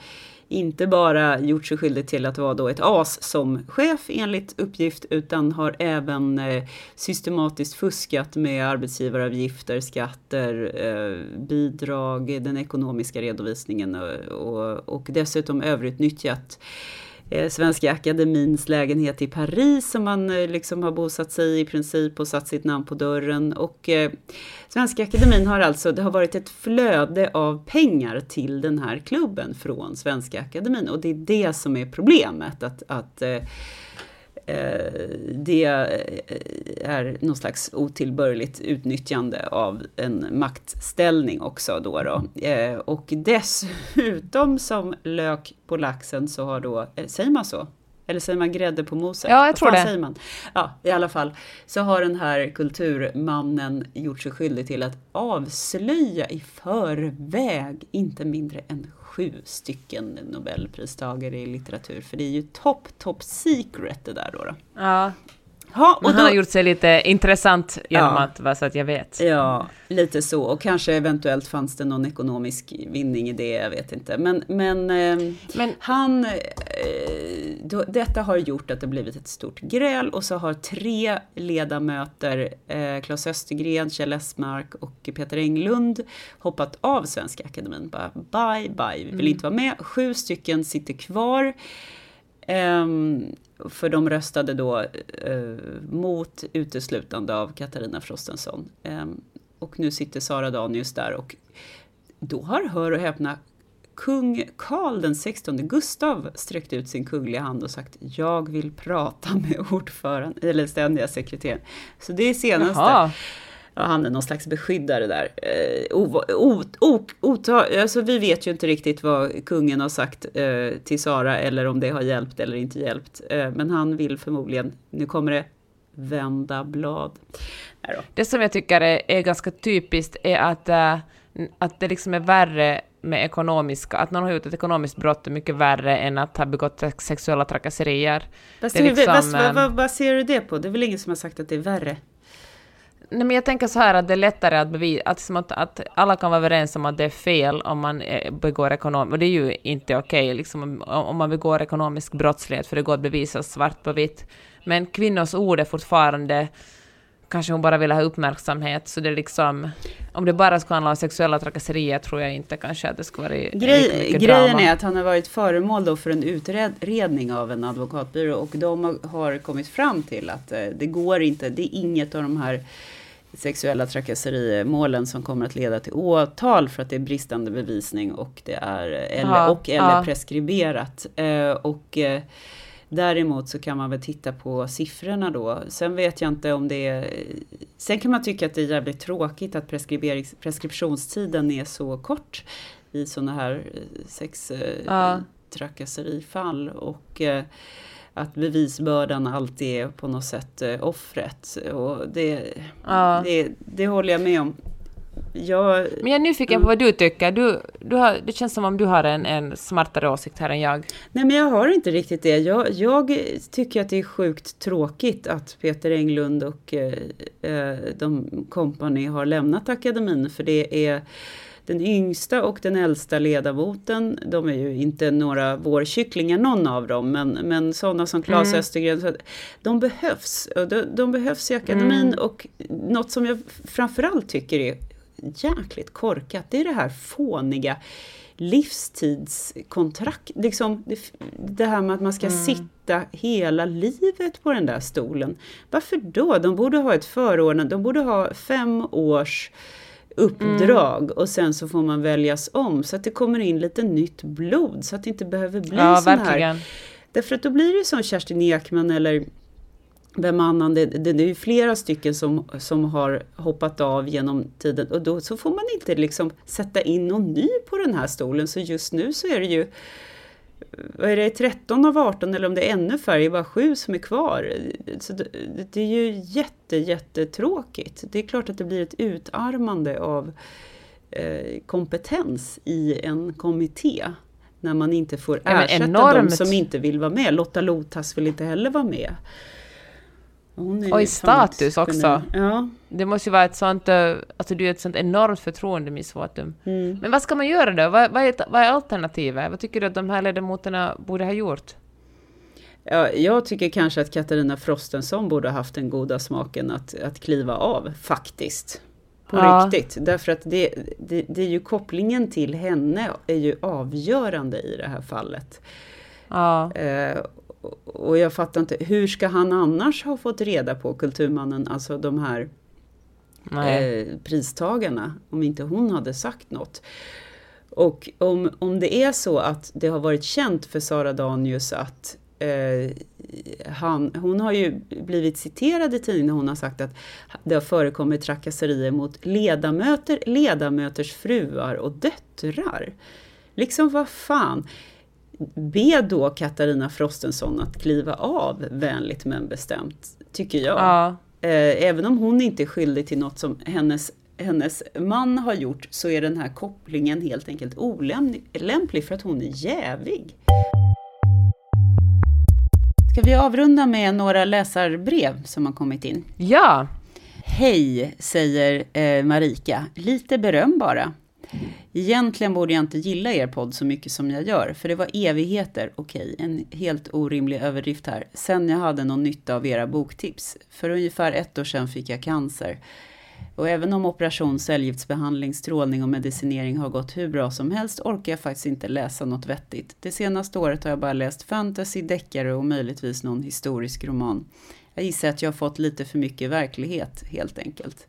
inte bara gjort sig skyldig till att vara då ett as som chef enligt uppgift utan har även eh, systematiskt fuskat med arbetsgivaravgifter, skatter, eh, bidrag, den ekonomiska redovisningen och, och, och dessutom överutnyttjat Eh, Svenska Akademins lägenhet i Paris som man eh, liksom har bosatt sig i i princip och satt sitt namn på dörren. Och eh, Svenska Akademin har alltså, det har varit ett flöde av pengar till den här klubben från Svenska Akademin och det är det som är problemet. Att, att det eh, är någon slags otillbörligt utnyttjande av en maktställning också då. då. Eh, och dessutom som lök på laxen så har då, eh, säger man så? Eller säger man grädde på moset? Ja, jag tror det. Säger man? Ja, i alla fall så har den här kulturmannen gjort sig skyldig till att avslöja i förväg inte mindre än sju stycken Nobelpristagare i litteratur. För det är ju top, top secret det där då. då. ja. Ja, och Men han då har gjort sig lite intressant genom Ja. att, bara så att jag vet. Ja, lite så. Och kanske eventuellt fanns det någon ekonomisk vinning i det, jag vet inte. Men, men, eh, Men- han, eh, då, detta har gjort att det blivit ett stort gräl och så har tre ledamöter, eh, Claes Östergren, Kjell Esmark och Peter Englund, hoppat av Svenska Akademin. Bara bye, bye, vi vill inte vara med. Sju stycken sitter kvar. Ehm, för de röstade då eh, mot uteslutande av Katarina Frostenson. Ehm, och nu sitter Sara Danius där och då har, hör och häpna, kung Karl den 16 Gustav sträckt ut sin kungliga hand och sagt jag vill prata med ordföranden, eller ständiga sekreteraren. Så det är senaste. Jaha. Han är någon slags beskyddare där. Eh, o, o, o, ota- alltså, vi vet ju inte riktigt vad kungen har sagt eh, till Sara eller om det har hjälpt eller inte hjälpt. Eh, men han vill förmodligen, nu kommer det, vända blad. Det som jag tycker är, är ganska typiskt är att, äh, att det liksom är värre med ekonomiska, att någon har gjort ett ekonomiskt brott är mycket värre än att ha begått sexuella trakasserier. Vad, Det är ser, liksom, vad, vad, eh, vad baserar du det på? Det är väl ingen som har sagt att det är värre? Nej, men jag tänker så här att det är lättare att bevisa, att, som att, att alla kan vara överens om att det är fel om man eh, begår ekonomiskt, och det är ju inte okej liksom, om, man begår ekonomisk brottslighet, för det går att bevisa svart på vitt. Men kvinnors ord är fortfarande, kanske hon bara vill ha uppmärksamhet, så det är liksom, om det bara skulle handla om sexuella trakasserier tror jag inte kanske att det skulle vara Grej, grejen drama. är att han har varit föremål då för en utredning av en advokatbyrå och de har- har kommit fram till att eh, det går inte, det är inget av de här sexuella trakasserimålen som kommer att leda till åtal för att det är bristande bevisning och det är eller, Ja, och eller ja. preskriberat. Eh, och eh, Däremot så kan man väl titta på siffrorna då. Sen vet jag inte om det är... Sen kan man tycka att det är jävligt tråkigt att preskriberings- preskriptionstiden är så kort i sådana här eh, sex eh, Ja. trakasserifall. Och eh, att bevisbördan alltid är på något sätt eh, offret. Och det, Ja. det, det håller jag med om. Jag, Men jag är nyfiken på vad du tycker. Du, du har, det känns som om du har en, en smartare åsikt här än jag. Nej men jag har inte riktigt det. Jag, jag tycker att det är sjukt tråkigt att Peter Englund och eh, eh, de kompani har lämnat akademin. För det är den yngsta och den äldsta ledamoten. De är ju inte några vårkycklingar någon av dem. Men, men sådana som Claes Mm. Östergren. Så de behövs. De, de behövs i akademin. Mm. Och något som jag framförallt tycker är jäkligt korkat. Det är det här fåniga livstidskontrakt. Liksom det, det här med att man ska sitta hela livet på den där stolen. Varför då? De borde ha ett förordnande, de borde ha fem års uppdrag och sen så får man väljas om så att det kommer in lite nytt blod så att det inte behöver bli Ja, sån här. Därför att då blir det som Kerstin Ekman eller vem annan, det, det, det är ju flera stycken som, som har hoppat av genom tiden och då så får man inte liksom sätta in någon ny på den här stolen. Så just nu så är det ju vad är det, 13 av 18 eller om det är ännu färre, det är bara sju som är kvar. Så det, det är ju jätte, jättetråkigt. Det är klart att det blir ett utarmande av eh, kompetens i en kommitté. När man inte får Ja, ersätta de enormt. som inte vill vara med. Lotta Lotas vill inte heller vara med. Och i status också. Ja. Det måste ju vara ett sånt, eh, alltså du är ett sånt enormt förtroendemissvotum. Mm. Men vad ska man göra då? Vad, vad, är, vad är alternativet? Vad tycker du att de här ledamoterna borde ha gjort? Ja, jag tycker kanske att Katarina Frostensson borde ha haft den goda smaken att, att kliva av, faktiskt. På Ja. riktigt. Därför att det, det, det är ju kopplingen till henne är ju avgörande i det här fallet. Ja, Eh, och- jag fattar inte, hur ska han annars ha fått reda på Kulturmannen, alltså de här eh, pristagarna, om inte hon hade sagt något. Och om, om det är så att det har varit känt för Sara Danius att eh, han, hon har ju blivit citerad i tidningen när hon har sagt att det har förekommit trakasserier mot ledamöter, ledamöters fruar och döttrar. Liksom vad fan. Be då Katarina Frostensson att kliva av vänligt men bestämt, tycker jag. Ja. Eh, även om hon inte är skyldig till något som hennes, hennes man har gjort så är den här kopplingen helt enkelt olämplig för att hon är jävig. Ska vi avrunda med några läsarbrev som har kommit in? ja. Hej, säger eh, Marika. Lite beröm bara. Egentligen borde jag inte gilla er podd så mycket som jag gör, för det var evigheter, okej, en helt orimlig överdrift här, sen jag hade någon nytta av era boktips. För ungefär ett år sedan fick jag cancer. Och även om operation, cellgiftsbehandling, strålning och medicinering har gått hur bra som helst orkar jag faktiskt inte läsa något vettigt. Det senaste året har jag bara läst fantasy, deckare och möjligtvis någon historisk roman. Jag gissar att jag har fått lite för mycket verklighet, helt enkelt.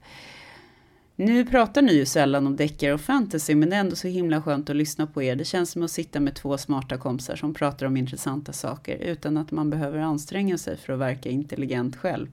Nu pratar ni ju sällan om deckare och fantasy, men det är ändå så himla skönt att lyssna på er. Det känns som att sitta med två smarta kompisar som pratar om intressanta saker utan att man behöver anstränga sig för att verka intelligent själv.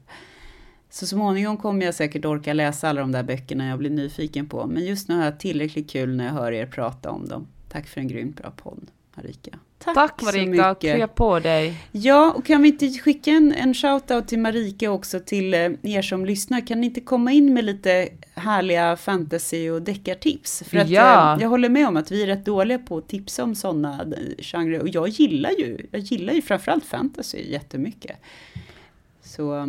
Så småningom kommer jag säkert orka läsa alla de där böckerna jag blir nyfiken på, men just nu har jag tillräckligt kul när jag hör er prata om dem. Tack för en grymt bra podd, Marika. Tack så Marika, mycket. krya på dig. Ja, och kan vi inte skicka en, en shoutout till Marika också till eh, er som lyssnar? Kan ni inte komma in med lite härliga fantasy och deckartips? För att Ja. eh, jag håller med om att vi är rätt dåliga på att tipsa om sådana genrer. Och jag gillar ju, jag gillar ju framförallt fantasy jättemycket. Så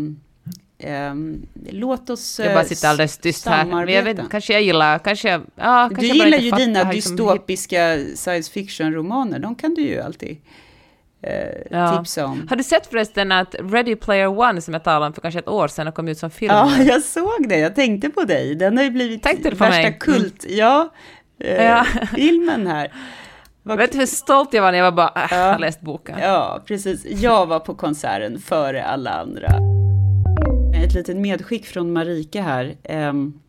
um, låt oss Jag bara eh, sitter alldeles tyst här. Men jag vet, samarbeta. kanske jag gillar, kanske jag, ja, kanske Du jag gillar ju dina dystopiska science fiction-romaner, de kan du ju alltid eh, Ja. tipsa om. Har du sett förresten att Ready Player One, som jag talade om för kanske ett år sedan, har kommit ut som film? Ja, jag såg det. Jag tänkte på dig. Den har ju blivit Tänkte värsta mig? Mm. kult. Ja, eh, Ja. filmen här. Vad- Vet du hur stolt jag var när jag var bara, äh, Ja. jag läst boken? Ja, precis. Jag var på konserten före alla andra. Ett litet medskick från Marika här. Ehm,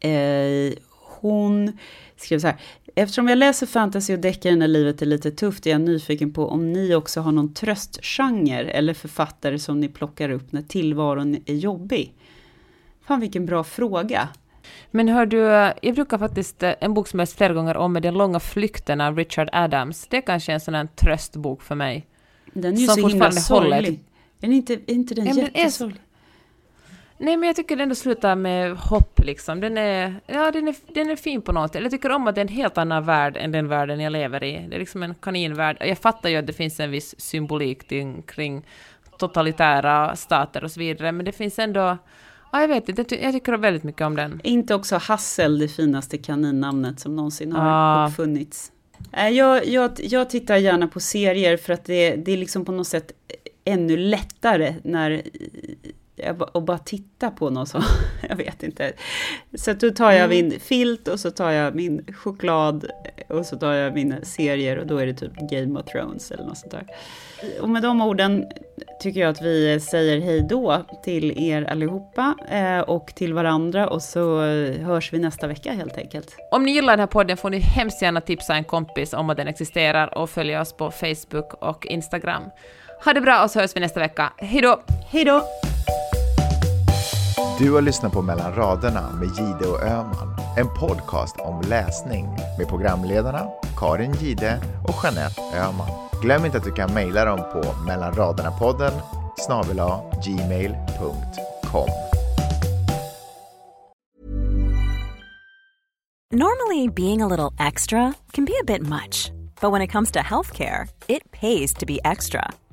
eh, hon skrev så här. Eftersom jag läser fantasy och deckare när livet är lite tufft är jag nyfiken på om ni också har någon tröstgenre eller författare som ni plockar upp när tillvaron är jobbig. Fan vilken bra fråga. Men hör du, jag brukar faktiskt, eh, en bok som jag läst flera gånger om är Den långa flykten av Richard Adams. Det är kanske en sån här tröstbok för mig. Den är ju som så himla håller. sorglig. Är inte, är inte den Ja, är- jättesorglig? Nej, men jag tycker den ändå slutar med hopp liksom. Den är, ja, den är, den är fin på något sätt. Jag tycker om att det är en helt annan värld än den världen jag lever i. Det är liksom en kaninvärld. Jag fattar ju att det finns en viss symbolik kring totalitära stater och så vidare, men det finns ändå... Ja, jag vet inte, jag ty- jag tycker väldigt mycket om den. Är inte också Hassel det finaste kaninnamnet som någonsin har Ja. uppfunnits? Nej, Jag, jag, jag tittar gärna på serier för att det, det är liksom på något sätt ännu lättare när att bara titta på något så. Jag vet inte. Så då tar jag Mm. min filt och så tar jag min choklad och så tar jag mina serier och då är det typ Game of Thrones eller något sånt där. Och med de orden tycker jag att vi säger hej då till er allihopa eh, och till varandra och så hörs vi nästa vecka helt enkelt. Om ni gillar den här podden får ni hemskt gärna tipsa en kompis om att den existerar och följa oss på Facebook och Instagram. Ha det bra och så hörs vi nästa vecka. Hej då! Hej då! Du har lyssnat på Mellan raderna med Gide och Öman. En podcast om läsning med programledarna Karin Gide och Jeanette Öman. Glöm inte att du kan mejla dem på mellanraderna-podden snabel gmail.com. Normally, being a little extra can be a bit much, but when it comes to healthcare, it pays to be extra.